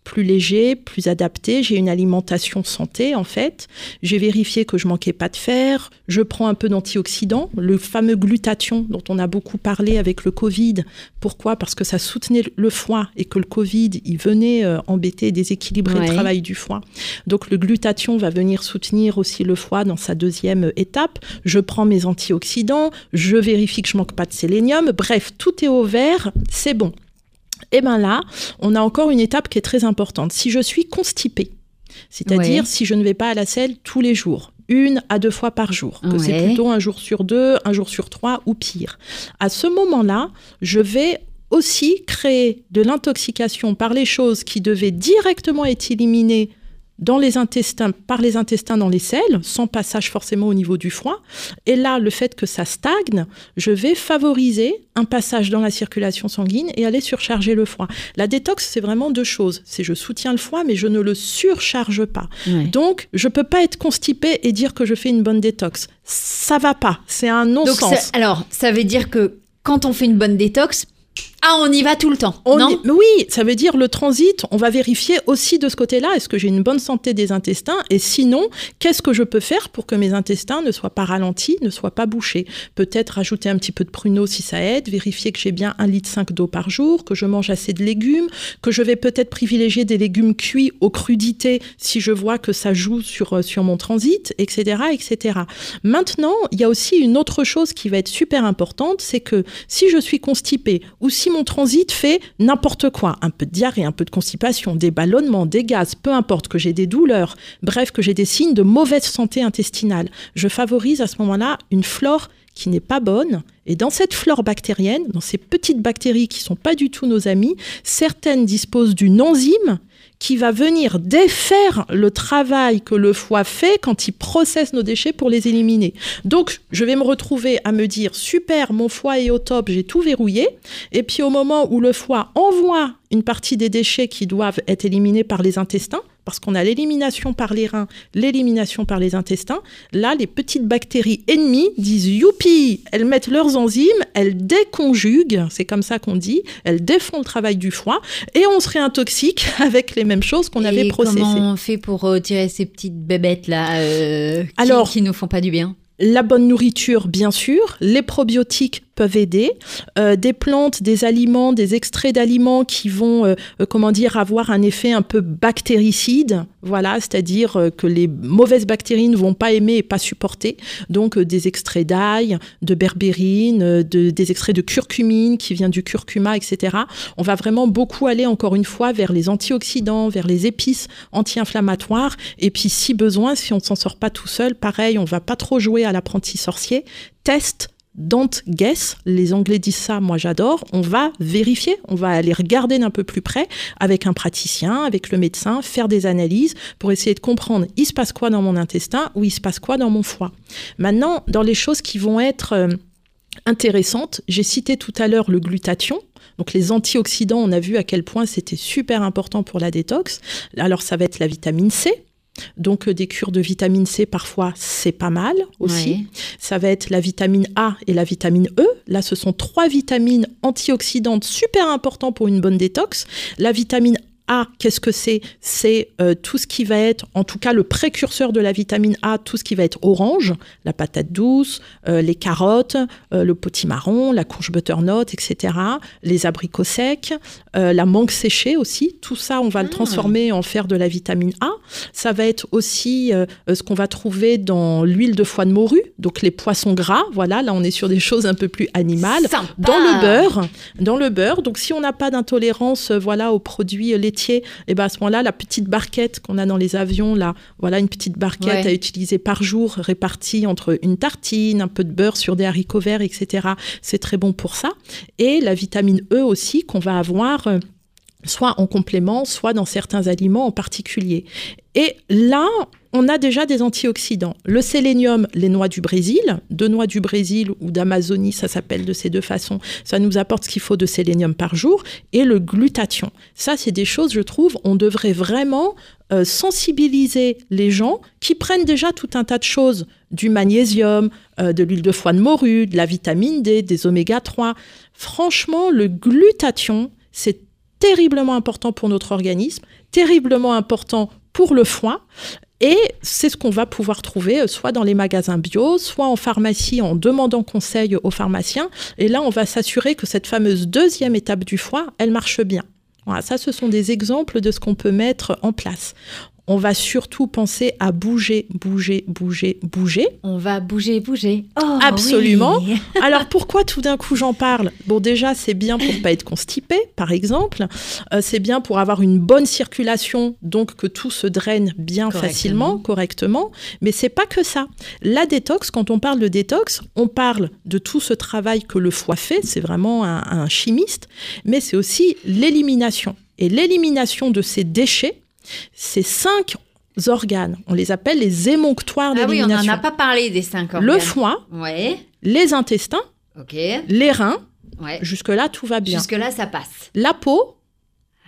plus léger, plus adapté, j'ai une alimentation santé en fait, j'ai vérifié que je manquais pas de fer, je prends un peu d'antioxydants, le fameux glutathion dont on a beaucoup parlé avec le Covid. Pourquoi? Parce que ça soutenait le foie et que le Covid, il venait euh, embêter, déséquilibrer Ouais. le travail du foie. Donc le glutathion va venir soutenir aussi le foie dans sa deuxième étape. Je prends mes antioxydants, je vérifie que je manque pas de sélénium. Bref, tout est au vert, c'est bon. Et bien là, on a encore une étape qui est très importante. Si je suis constipée, c'est-à-dire Ouais. si je ne vais pas à la selle tous les jours, une à deux fois par jour, que c'est plutôt un jour sur deux, un jour sur trois ou pire. À ce moment-là, je vais aussi créer de l'intoxication par les choses qui devaient directement être éliminées dans les intestins, par les intestins dans les selles, sans passage forcément au niveau du foie. Et là, le fait que ça stagne, je vais favoriser un passage dans la circulation sanguine et aller surcharger le foie. La détox, c'est vraiment deux choses. C'est je soutiens le foie, mais je ne le surcharge pas. Ouais. Donc, je peux pas être constipé et dire que je fais une bonne détox. Ça va pas. C'est un non-sens. alors, ça veut dire que quand on fait une bonne détox, ah, on y va tout le temps. On non? Y- oui, ça veut dire le transit, on va vérifier aussi de ce côté-là, est-ce que j'ai une bonne santé des intestins? Et sinon, qu'est-ce que je peux faire pour que mes intestins ne soient pas ralentis, ne soient pas bouchés? Peut-être rajouter un petit peu de pruneau si ça aide, vérifier que j'ai bien 1,5 litre d'eau par jour, que je mange assez de légumes, que je vais peut-être privilégier des légumes cuits aux crudités si je vois que ça joue sur, euh, sur mon transit, etc., etc. Maintenant, il y a aussi une autre chose qui va être super importante, c'est que si je suis constipée ou si mon transit fait n'importe quoi, un peu de diarrhée, un peu de constipation, des ballonnements, des gaz, peu importe, que j'ai des douleurs, bref, que j'ai des signes de mauvaise santé intestinale, je favorise à ce moment-là une flore qui n'est pas bonne. Et dans cette flore bactérienne, dans ces petites bactéries qui sont pas du tout nos amis, certaines disposent d'une enzyme qui va venir défaire le travail que le foie fait quand il processe nos déchets pour les éliminer. Donc, je vais me retrouver à me dire super, mon foie est au top, j'ai tout verrouillé. Et puis au moment où le foie envoie une partie des déchets qui doivent être éliminés par les intestins, parce qu'on a l'élimination par les reins, l'élimination par les intestins, là, les petites bactéries ennemies disent youpi, elles mettent leurs enzymes, elles déconjuguent, c'est comme ça qu'on dit, elles défont le travail du foie, et on se réintoxique avec les mêmes choses qu'on avait processées. comment on fait pour euh, tirer ces petites bébêtes là euh, qui, Alors- qui nous font pas du bien? La bonne nourriture, bien sûr. Les probiotiques peuvent aider. Euh, des plantes, des aliments, des extraits d'aliments qui vont, euh, euh, comment dire, avoir un effet un peu bactéricide. Voilà, c'est-à-dire euh, que les mauvaises bactéries ne vont pas aimer et pas supporter. Donc, euh, des extraits d'ail, de berbérine, de- des extraits de curcumine qui vient du curcuma, etc. On va vraiment beaucoup aller, encore une fois, vers les antioxydants, vers les épices anti-inflammatoires. Et puis, si besoin, si on ne s'en sort pas tout seul, pareil, on va pas trop jouer à l'apprenti sorcier. Test don't guess, les Anglais disent ça, moi j'adore, on va vérifier, on va aller regarder d'un peu plus près avec un praticien, avec le médecin, faire des analyses pour essayer de comprendre il se passe quoi dans mon intestin ou il se passe quoi dans mon foie. Maintenant, dans les choses qui vont être euh, intéressantes, j'ai cité tout à l'heure le glutathion. Donc les antioxydants, on a vu à quel point c'était super important pour la détox. Alors ça va être la vitamine C. Donc euh, des cures de vitamine C parfois c'est pas mal aussi. Ouais. Ça va être la vitamine A et la vitamine E. Là, ce sont trois vitamines antioxydantes super importants pour une bonne détox. La vitamine A, qu'est-ce que c'est? C'est euh, tout ce qui va être, en tout cas le précurseur de la vitamine A, tout ce qui va être orange, la patate douce, euh, les carottes, euh, le potimarron, la courge butternut, etc., les abricots secs, la mangue séchée aussi. Tout ça, on va le transformer en faire de la vitamine A. Ça va être aussi ce qu'on va trouver dans l'huile de foie de morue, donc les poissons gras. Voilà, là on est sur des choses un peu plus animales. Sympa. Dans le beurre, dans le beurre. Donc si on n'a pas d'intolérance, voilà, aux produits euh, et ben à ce moment-là, la petite barquette qu'on a dans les avions, là, voilà une petite barquette Ouais. à utiliser par jour, répartie entre une tartine, un peu de beurre sur des haricots verts, etc. C'est très bon pour ça. Et la vitamine E aussi qu'on va avoir. euh, soit en complément, soit dans certains aliments en particulier. Et là, on a déjà des antioxydants. Le sélénium, les noix du Brésil, de noix du Brésil ou d'Amazonie, ça s'appelle de ces deux façons, ça nous apporte ce qu'il faut de sélénium par jour. Et le glutathion, ça c'est des choses, je trouve, on devrait vraiment euh, sensibiliser les gens qui prennent déjà tout un tas de choses, du magnésium, euh, de l'huile de foie de morue, de la vitamine D, des oméga 3. Franchement, le glutathion, c'est terriblement important pour notre organisme, terriblement important pour le foie. Et c'est ce qu'on va pouvoir trouver euh, soit dans les magasins bio, soit en pharmacie en demandant conseil aux pharmaciens. Et là, on va s'assurer que cette fameuse deuxième étape du foie, elle marche bien. Voilà, ça, ce sont des exemples de ce qu'on peut mettre en place. On va surtout penser à bouger, bouger, bouger, bouger. On va bouger, bouger. Oh, Absolument. oui. Alors pourquoi tout d'un coup j'en parle? Bon déjà c'est bien pour pas être constipé par exemple, Euh, c'est bien pour avoir une bonne circulation donc que tout se draine bien Correctement. facilement, correctement, mais c'est pas que ça. La détox quand on parle de détox, on parle de tout ce travail que le foie fait, c'est vraiment un, un chimiste, mais c'est aussi l'élimination. Et l'élimination de ces déchets, ces cinq organes, on les appelle les émonctoires Ah oui, on d'élimination. n'en a pas parlé des cinq organes. le foie, Ouais, les intestins, les reins, Ouais. jusque-là tout va bien. Jusque-là, ça passe. La peau,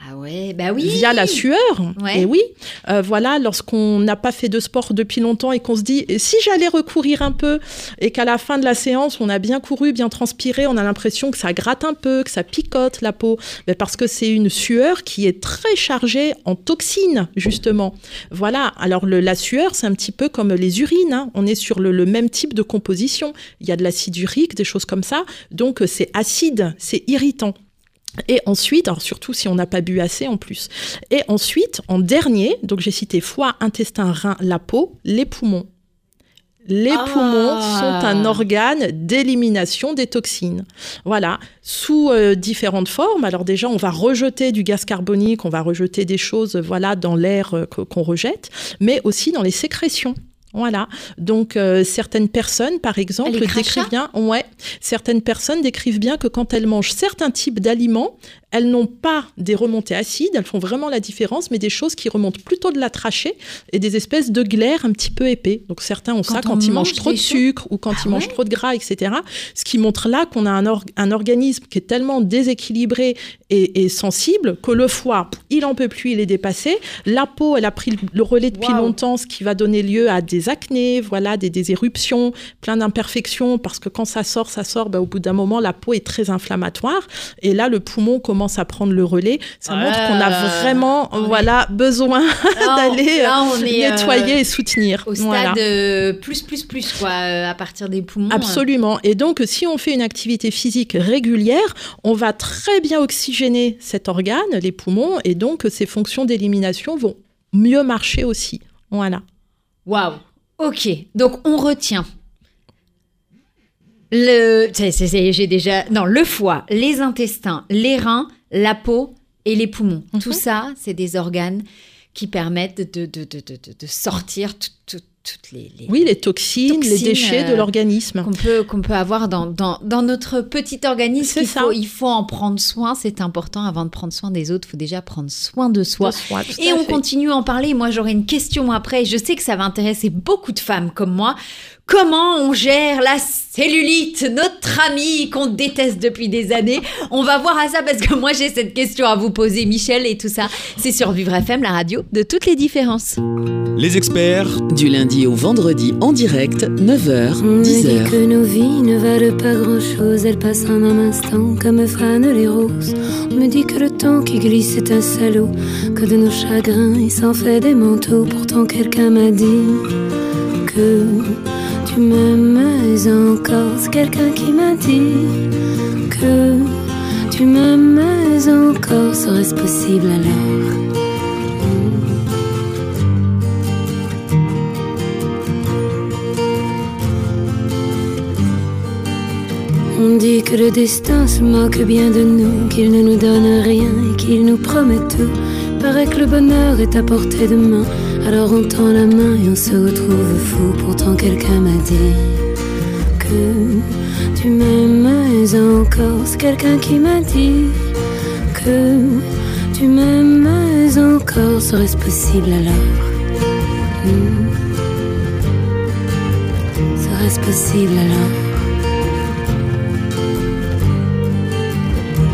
Ah ouais, bah oui. via la sueur, Ouais. et oui, euh, voilà, lorsqu'on n'a pas fait de sport depuis longtemps et qu'on se dit, si j'allais recourir un peu, et qu'à la fin de la séance, on a bien couru, bien transpiré, on a l'impression que ça gratte un peu, que ça picote la peau, Ben, parce que c'est une sueur qui est très chargée en toxines, justement. Voilà, alors le- la sueur, c'est un petit peu comme les urines, hein. on est sur le, le même type de composition. Il y a de l'acide urique, des choses comme ça, donc euh, c'est acide, c'est irritant. Et ensuite, alors surtout si on n'a pas bu assez en plus. Et ensuite, en dernier, donc j'ai cité foie, intestin, rein, la peau, les poumons. Les Ah. poumons sont un organe d'élimination des toxines. Voilà, sous euh, différentes formes. Alors déjà, on va rejeter du gaz carbonique, on va rejeter des choses, voilà, dans l'air euh, qu'on rejette, mais aussi dans les sécrétions. Voilà. Donc euh, certaines personnes, par exemple, décrivent bien, ouais, certaines personnes décrivent bien que quand elles mangent certains types d'aliments, elles n'ont pas des remontées acides, elles font vraiment la différence, mais des choses qui remontent plutôt de la trachée et des espèces de glaires un petit peu épais. Donc certains ont ça Quand on quand ils mange mangent trop de sucre ou quand Ah ils mangent trop de gras, etc. Ce qui montre là qu'on a un, or- un organisme qui est tellement déséquilibré et, et sensible que le foie, il en peut plus, il est dépassé. La peau, elle a pris le- relais depuis longtemps, ce qui va donner lieu à des acnés, voilà, des, des éruptions, plein d'imperfections, parce que quand ça sort, ça sort, ben, au bout d'un moment, la peau est très inflammatoire. Et là, le poumon commence à prendre le relais. Ça montre qu'on a Ah, vraiment, on est- voilà, besoin d'aller est, euh, nettoyer et soutenir. Au stade Voilà. euh, plus, plus, plus, quoi, euh, à partir des poumons. Absolument. Et donc, si on fait une activité physique régulière, on va très bien oxygéner cet organe, les poumons, et donc ces fonctions d'élimination vont mieux marcher aussi. Voilà. Waouh. Ok. Donc on retient. Le, j'ai déjà, non, le foie, les intestins, les reins, la peau et les poumons. Mhm. Tout ça, c'est des organes qui permettent de, de, de, de, sortir tout- tout- toutes les, les- Oui, les toxines, les déchets de euh, l'organisme. qu'on peut, qu'on peut avoir dans, dans, dans notre petit organisme. Il ça. faut, il faut en prendre soin, c'est important. Avant de prendre soin des autres, il faut déjà prendre soin de soi. De soi, tout Et on fait. continue à en parler. Moi, j'aurai une question après. Je sais que ça va intéresser beaucoup de femmes comme moi. Comment on gère la cellulite, notre amie qu'on déteste depuis des années On va voir à ça parce que moi, j'ai cette question à vous poser, Michel, et tout ça. C'est sur Vivre FM, la radio de toutes les différences. Les experts Du lundi au vendredi en direct, 9h, On me dit 10h. que nos vies ne valent pas grand-chose, elles passent en un instant comme fanent les roses. On me dit que le temps qui glisse est un salaud, que de nos chagrins il s'en fait des manteaux. Pourtant quelqu'un m'a dit que tu m'aimes encore. C'est quelqu'un qui m'a dit que tu m'aimes encore. Serait-ce possible alors? On dit que le destin se moque bien de nous, qu'il ne nous donne rien et qu'il nous promet tout. Paraît que le bonheur est à portée de main, alors on tend la main et on se retrouve fou. Pourtant quelqu'un m'a dit que tu m'aimes encore. C'est quelqu'un qui m'a dit que tu m'aimes encore, serait-ce possible alors? Hmm. Serait-ce possible alors?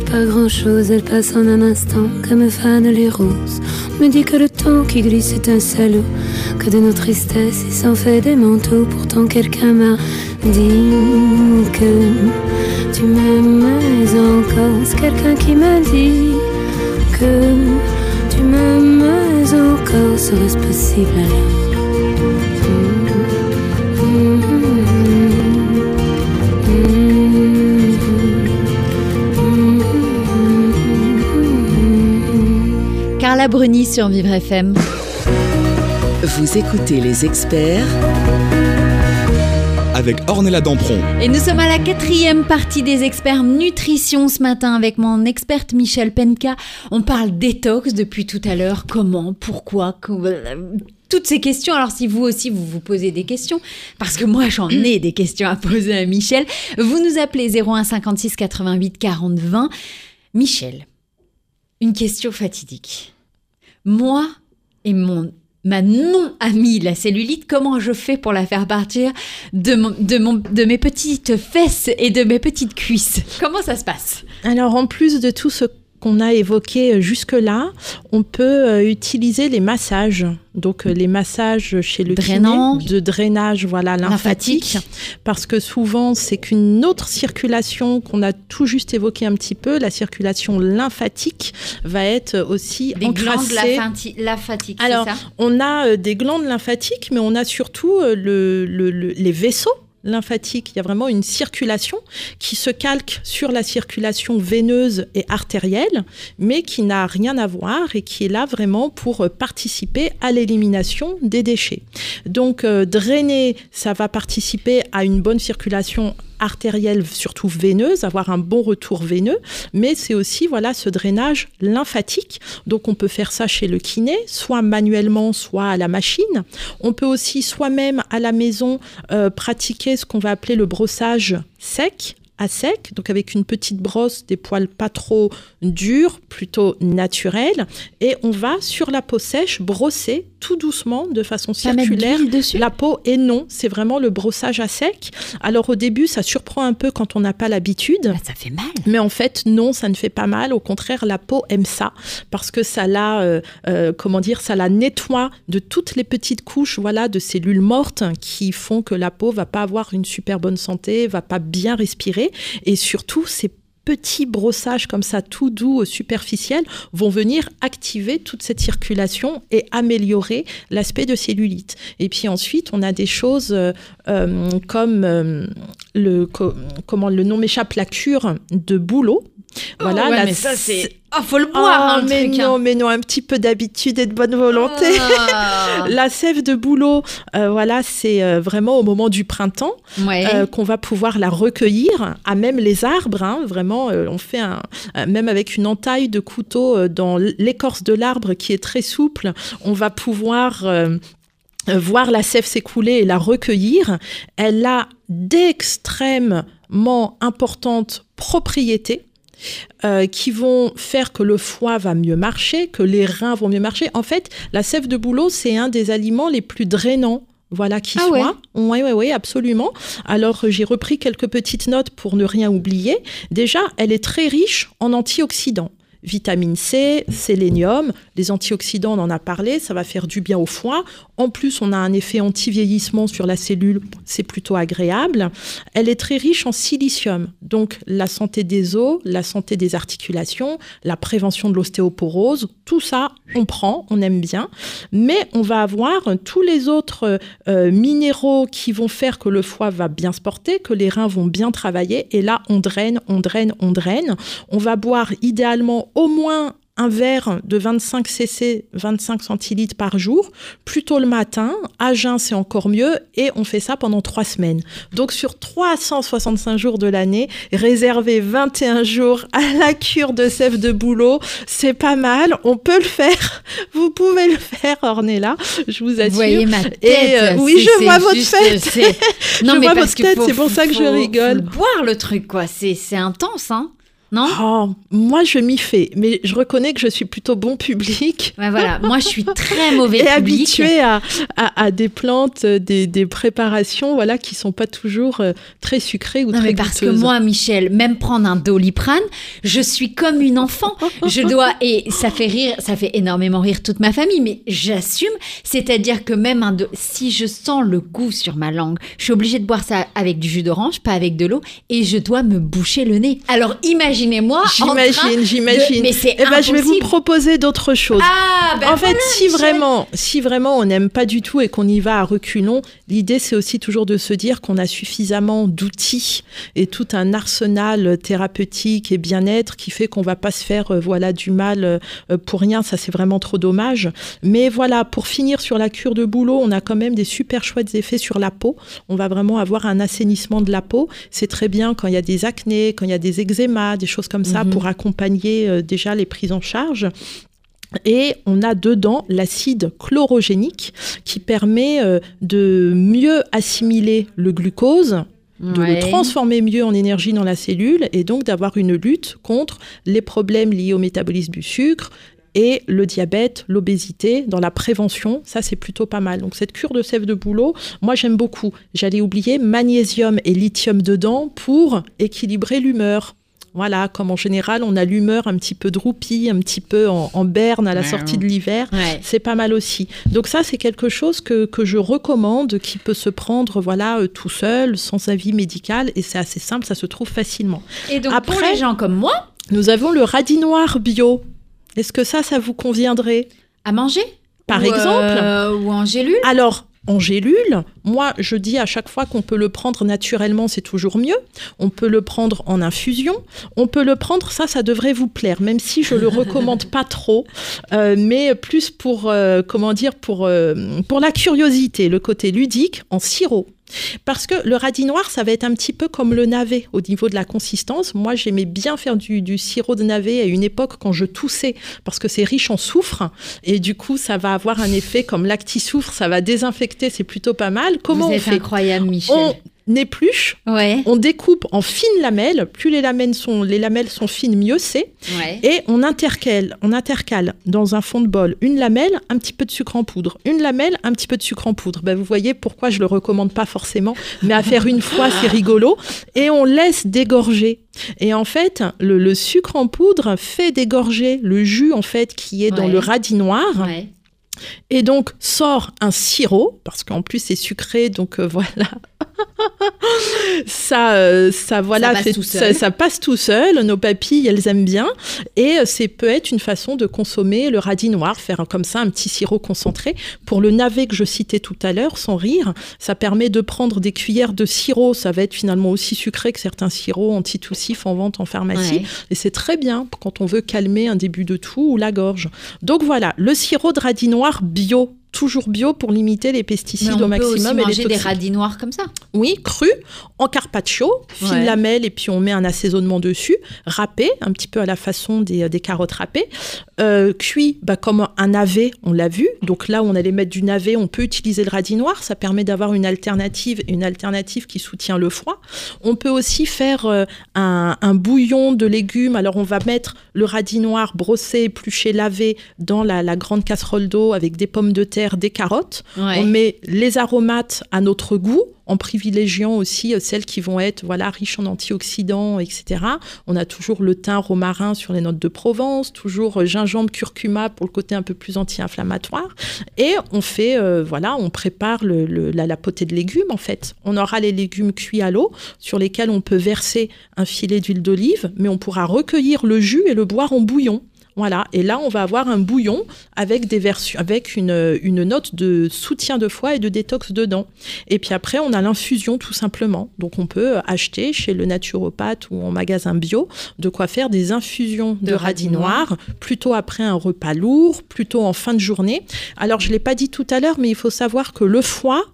Pas grand-chose, elles passent en un instant comme fanent les roses. Me dit que le temps qui glisse est un salaud, que de nos tristesses il s'en fait des manteaux. Pourtant quelqu'un m'a dit que tu m'aimais encore. C'est quelqu'un qui m'a dit que tu m'aimais encore. Serait-ce possible alors? Carla Bruni sur Vivre FM. Vous écoutez les experts Avec Ornella Dampron. Et nous sommes à la quatrième partie des experts nutrition ce matin avec mon experte Michel Penka. On parle détox depuis tout à l'heure. Comment Pourquoi euh, toutes ces questions. Alors si vous aussi vous vous posez des questions, parce que moi j'en ai des questions à poser à Michel, vous nous appelez 01 56 88 40 20. Michel, une question fatidique. Moi et mon ma non-amie la cellulite, comment je fais pour la faire partir de, de mes petites fesses et de mes petites cuisses? Comment ça se passe? Alors en plus de tout ce qu'on a évoqué euh, jusque-là, on peut euh, utiliser les massages. Donc euh, les massages chez le Drainant. kiné, de drainage voilà lymphatique, Lymphatique. parce que souvent c'est qu'une autre circulation qu'on a tout juste évoqué un petit peu, la circulation lymphatique va être aussi Des glandes encrassée. lymphatiques, Alors, ça? on a des glandes lymphatiques, mais on a surtout le- le- le- les vaisseaux lymphatique. Il y a vraiment une circulation qui se calque sur la circulation veineuse et artérielle, mais qui n'a rien à voir et qui est là vraiment pour participer à l'élimination des déchets. Donc, euh, drainer, ça va participer à une bonne circulation artérielle, surtout veineuse, avoir un bon retour veineux, mais c'est aussi voilà ce drainage lymphatique. Donc on peut faire ça chez le kiné, soit manuellement, soit à la machine. On peut aussi soi-même à la maison euh, pratiquer ce qu'on va appeler le brossage sec à sec, donc avec une petite brosse, des poils pas trop durs, plutôt naturels, et on va sur la peau sèche brosser tout doucement de façon circulaire la peau et non, c'est vraiment le brossage à sec. Alors au début, ça surprend un peu quand on n'a pas l'habitude. Bah, Ça fait mal. Mais en fait, non, ça ne fait pas mal. Au contraire, la peau aime ça parce que ça la, euh, euh, comment dire, ça la nettoie de toutes les petites couches, voilà, de cellules mortes qui font que la peau va pas avoir une super bonne santé, va pas bien respirer, et surtout, ces petits brossages comme ça, tout doux, euh, superficiels, vont venir activer toute cette circulation et améliorer l'aspect de cellulite. Et puis ensuite, on a des choses euh, euh, comme le, co- comment le nom m'échappe, la cure de boulot. Voilà, Oh, ouais, la- mais ça c'est. Oh, faut le Ah, boire, hein, le mais truc. non, hein. mais non, un petit peu d'habitude et de bonne volonté. Ah. La sève de bouleau, euh, voilà, c'est euh, vraiment au moment du printemps Ouais. euh, qu'on va pouvoir la recueillir à même les arbres. hein, vraiment, on fait un, même avec une entaille de couteau dans l'écorce de l'arbre qui est très souple, on va pouvoir voir la sève s'écouler et la recueillir. Elle a d'extrêmement importantes propriétés. Euh, qui vont faire que le foie va mieux marcher, que les reins vont mieux marcher. En fait, la sève de bouleau, c'est un des aliments les plus drainants voilà qui Ah soit. Oui, oui, oui, absolument. Alors, euh, j'ai repris quelques petites notes pour ne rien oublier. Déjà, elle est très riche en antioxydants. Vitamine C, sélénium, les antioxydants, on en a parlé, ça va faire du bien au foie. En plus, on a un effet anti-vieillissement sur la cellule, c'est plutôt agréable. Elle est très riche en silicium, donc la santé des os, la santé des articulations, la prévention de l'ostéoporose, tout ça, on prend, on aime bien. Mais on va avoir tous les autres euh, minéraux qui vont faire que le foie va bien se porter, que les reins vont bien travailler. Et là, on draine, on draine, on draine. On va boire idéalement au moins un verre de 25 cc, 25 centilitres par jour, plutôt le matin. À jeun, c'est encore mieux. Et on fait ça pendant trois semaines. Donc, sur 365 jours de l'année, réserver 21 jours à la cure de sève de boulot, c'est pas mal. On peut le faire. Vous pouvez le faire, Ornella. Je vous assure. Vous voyez ma tête. Et euh, oui, je vois votre tête. Non, je mais vois parce votre que tête, c'est pour ça que je rigole. faut boire le truc, quoi. C'est c'est intense, hein Non? Oh, moi, je m'y fais, mais je reconnais que je suis plutôt bon public. Ouais, voilà. Moi, je suis très mauvais et public. habitué à, à, à des plantes, euh, des, des préparations, voilà, qui sont pas toujours euh, très sucrées ou Non, très mais parce que moi, Michel, même prendre un doliprane, je suis comme une enfant. Je dois, et ça fait rire, ça fait énormément rire toute ma famille, mais j'assume. C'est-à-dire que même un do- si je sens le goût sur ma langue, je suis obligée de boire ça avec du jus d'orange, pas avec de l'eau, et je dois me boucher le nez. Alors imaginez-moi. train J'imagine, j'imagine. Mais c'est Eh ben, je vais vous proposer d'autres choses. Ah, ben en fait, si Michel. vraiment, si vraiment on n'aime pas du tout et qu'on y va à reculons, l'idée c'est aussi toujours de se dire qu'on a suffisamment d'outils et tout un arsenal thérapeutique et bien-être qui fait qu'on va pas se faire euh, voilà du mal euh, pour rien. Ça c'est vraiment trop dommage. Mais voilà, pour finir sur la cure de boulot, on a quand même des super chouettes effets sur la peau. On va vraiment avoir un assainissement de la peau. C'est très bien quand il y a des acnés, quand il y a des eczémas, des choses comme ça pour accompagner euh, déjà les prises en charge. Et on a dedans l'acide chlorogénique qui permet euh, de mieux assimiler le glucose, de Ouais. le transformer mieux en énergie dans la cellule et donc d'avoir une lutte contre les problèmes liés au métabolisme du sucre et le diabète, l'obésité, dans la prévention, ça c'est plutôt pas mal. Donc cette cure de sève de bouleau, moi j'aime beaucoup. J'allais oublier magnésium et lithium dedans pour équilibrer l'humeur. Voilà, comme en général on a l'humeur un petit peu droupie, un petit peu en, en berne à la sortie de l'hiver. Ouais. C'est pas mal aussi. Donc ça, c'est quelque chose que, que je recommande, qui peut se prendre voilà euh, tout seul, sans avis médical, et c'est assez simple, ça se trouve facilement. Et donc, pour Après- les gens comme moi, Nous avons le radis noir bio. Est-ce que ça, ça vous conviendrait? à manger Par Ou, exemple euh, Ou en gélule? Alors, en gélule, moi, je dis à chaque fois qu'on peut le prendre naturellement, c'est toujours mieux. On peut le prendre en infusion. On peut le prendre, ça, ça devrait vous plaire, même si je le recommande pas trop, euh, mais plus pour, euh, comment dire, pour, euh, pour la curiosité, le côté ludique, en sirop. Parce que le radis noir, ça va être un petit peu comme le navet au niveau de la consistance. Moi, j'aimais bien faire du, du sirop de navet à une époque quand je toussais, parce que c'est riche en soufre. Et du coup, ça va avoir un effet comme l'acti-soufre, ça va désinfecter, c'est plutôt pas mal. Comment Vous on êtes fait? incroyable, Michel. On épluche, Ouais. on découpe en fines lamelles. Plus les lamelles sont, les lamelles sont fines, mieux c'est. Ouais. Et on intercale, on intercale dans un fond de bol une lamelle, un petit peu de sucre en poudre. Une lamelle, un petit peu de sucre en poudre. Ben, vous voyez pourquoi je le recommande pas forcément, mais à faire une fois, c'est rigolo. Et on laisse dégorger. Et en fait, le, le sucre en poudre fait dégorger le jus en fait qui est dans Ouais. le radis noir. Ouais. Et donc sort un sirop, parce qu'en plus c'est sucré, donc euh, voilà. ça, euh, ça, voilà, passe fait- tout seul. ça, ça passe tout seul. Nos papilles, elles aiment bien. Et euh, c'est peut être une façon de consommer le radis noir, faire comme ça un petit sirop concentré. Pour le navet que je citais tout à l'heure, sans rire, ça permet de prendre des cuillères de sirop. Ça va être finalement aussi sucré que certains sirops antitoussifs en vente en pharmacie. Ouais. Et c'est très bien quand on veut calmer un début de toux ou la gorge. Donc voilà, le sirop de radis noir bio, toujours bio pour limiter les pesticides on au peut aussi maximum et les manger des radis noirs comme ça. Oui, cru, en carpaccio, fine Ouais. lamelle et puis on met un assaisonnement dessus, râpé, un petit peu à la façon des, des carottes râpées, Euh, cuit bah, comme un navet, on l'a vu. Donc là où on allait mettre du navet, on peut utiliser le radis noir, ça permet d'avoir une alternative, une alternative qui soutient le foie. On peut aussi faire euh, un, un bouillon de légumes. Alors on va mettre le radis noir brossé, épluché, lavé dans la, la grande casserole d'eau avec des pommes de terre des carottes. Ouais. On met les aromates à notre goût en privilégiant aussi euh, celles qui vont être voilà riches en antioxydants, etc. On a toujours le thym romarin sur les notes de Provence, toujours euh, gingembre curcuma pour le côté un peu plus anti-inflammatoire. Et on fait euh, voilà, on prépare le, le- la, la potée de légumes en fait. On aura les légumes cuits à l'eau sur lesquels on peut verser un filet d'huile d'olive, mais on pourra recueillir le jus et le boire en bouillon. Voilà, et là on va avoir un bouillon avec des versions, avec une, une note de soutien de foie et de détox dedans. Et puis après on a l'infusion tout simplement. Donc on peut acheter chez le naturopathe ou en magasin bio de quoi faire des infusions de, De radis noirs, plutôt après un repas lourd, plutôt en fin de journée. Alors je l'ai pas dit tout à l'heure, mais il faut savoir que le foie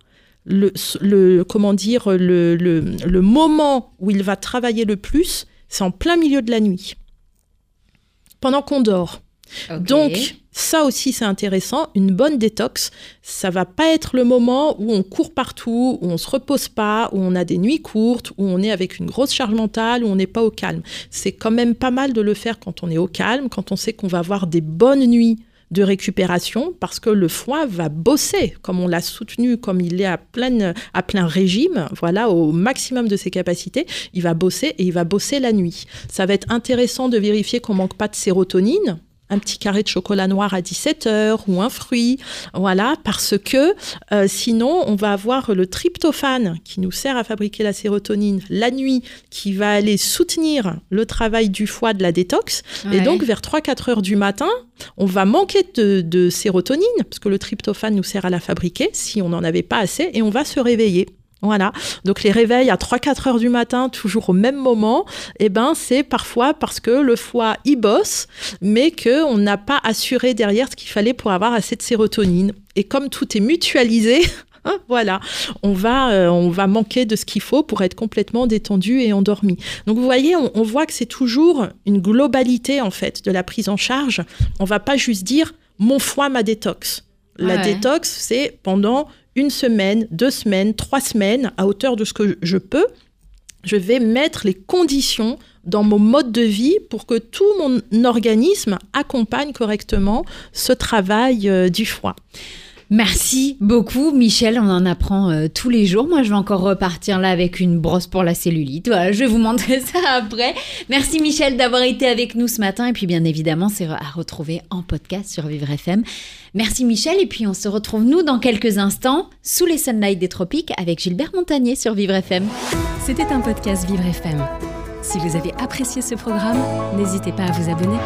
le, le- comment dire le, le, le moment où il va travailler le plus, c'est en plein milieu de la nuit, pendant qu'on dort. Donc ça aussi c'est intéressant, une bonne détox, ça va pas être le moment où on court partout, où on se repose pas, où on a des nuits courtes, où on est avec une grosse charge mentale, où on n'est pas au calme. C'est quand même pas mal de le faire quand on est au calme, quand on sait qu'on va avoir des bonnes nuits de récupération parce que le foie va bosser comme on l'a soutenu comme il est à plein à plein régime voilà au maximum de ses capacités il va bosser et il va bosser la nuit. Ça va être intéressant de vérifier qu'on manque pas de sérotonine un petit carré de chocolat noir à 17 heures ou un fruit, voilà, parce que euh, sinon on va avoir le tryptophane qui nous sert à fabriquer la sérotonine la nuit, qui va aller soutenir le travail du foie de la détox, et donc vers 3-4 heures du matin, on va manquer de, de sérotonine, parce que le tryptophane nous sert à la fabriquer, si on n'en avait pas assez, et on va se réveiller. Voilà. Donc les réveils à 3-4 heures du matin, toujours au même moment, eh ben c'est parfois parce que le foie y bosse, mais que on n'a pas assuré derrière ce qu'il fallait pour avoir assez de sérotonine. Et comme tout est mutualisé, hein, voilà, on va, euh, on va manquer de ce qu'il faut pour être complètement détendu et endormi. Donc vous voyez, on, on voit que c'est toujours une globalité en fait de la prise en charge. On va pas juste dire mon foie ma détox. La Ouais. détox, c'est pendant une semaine, deux semaines, trois semaines, à hauteur de ce que je peux, je vais mettre les conditions dans mon mode de vie pour que tout mon organisme accompagne correctement ce travail euh, du foie. Merci beaucoup, Michel. On en apprend euh, tous les jours. Moi, je vais encore repartir là avec une brosse pour la cellulite. Voilà, je vais vous montrer ça après. Merci, Michel, d'avoir été avec nous ce matin. Et puis, bien évidemment, c'est à retrouver en podcast sur Vivre FM. Merci, Michel. Et puis, on se retrouve, nous, dans quelques instants, sous les sunlights des tropiques avec Gilbert Montagnier sur Vivre FM. C'était un podcast Vivre FM. Si vous avez apprécié ce programme, n'hésitez pas à vous abonner.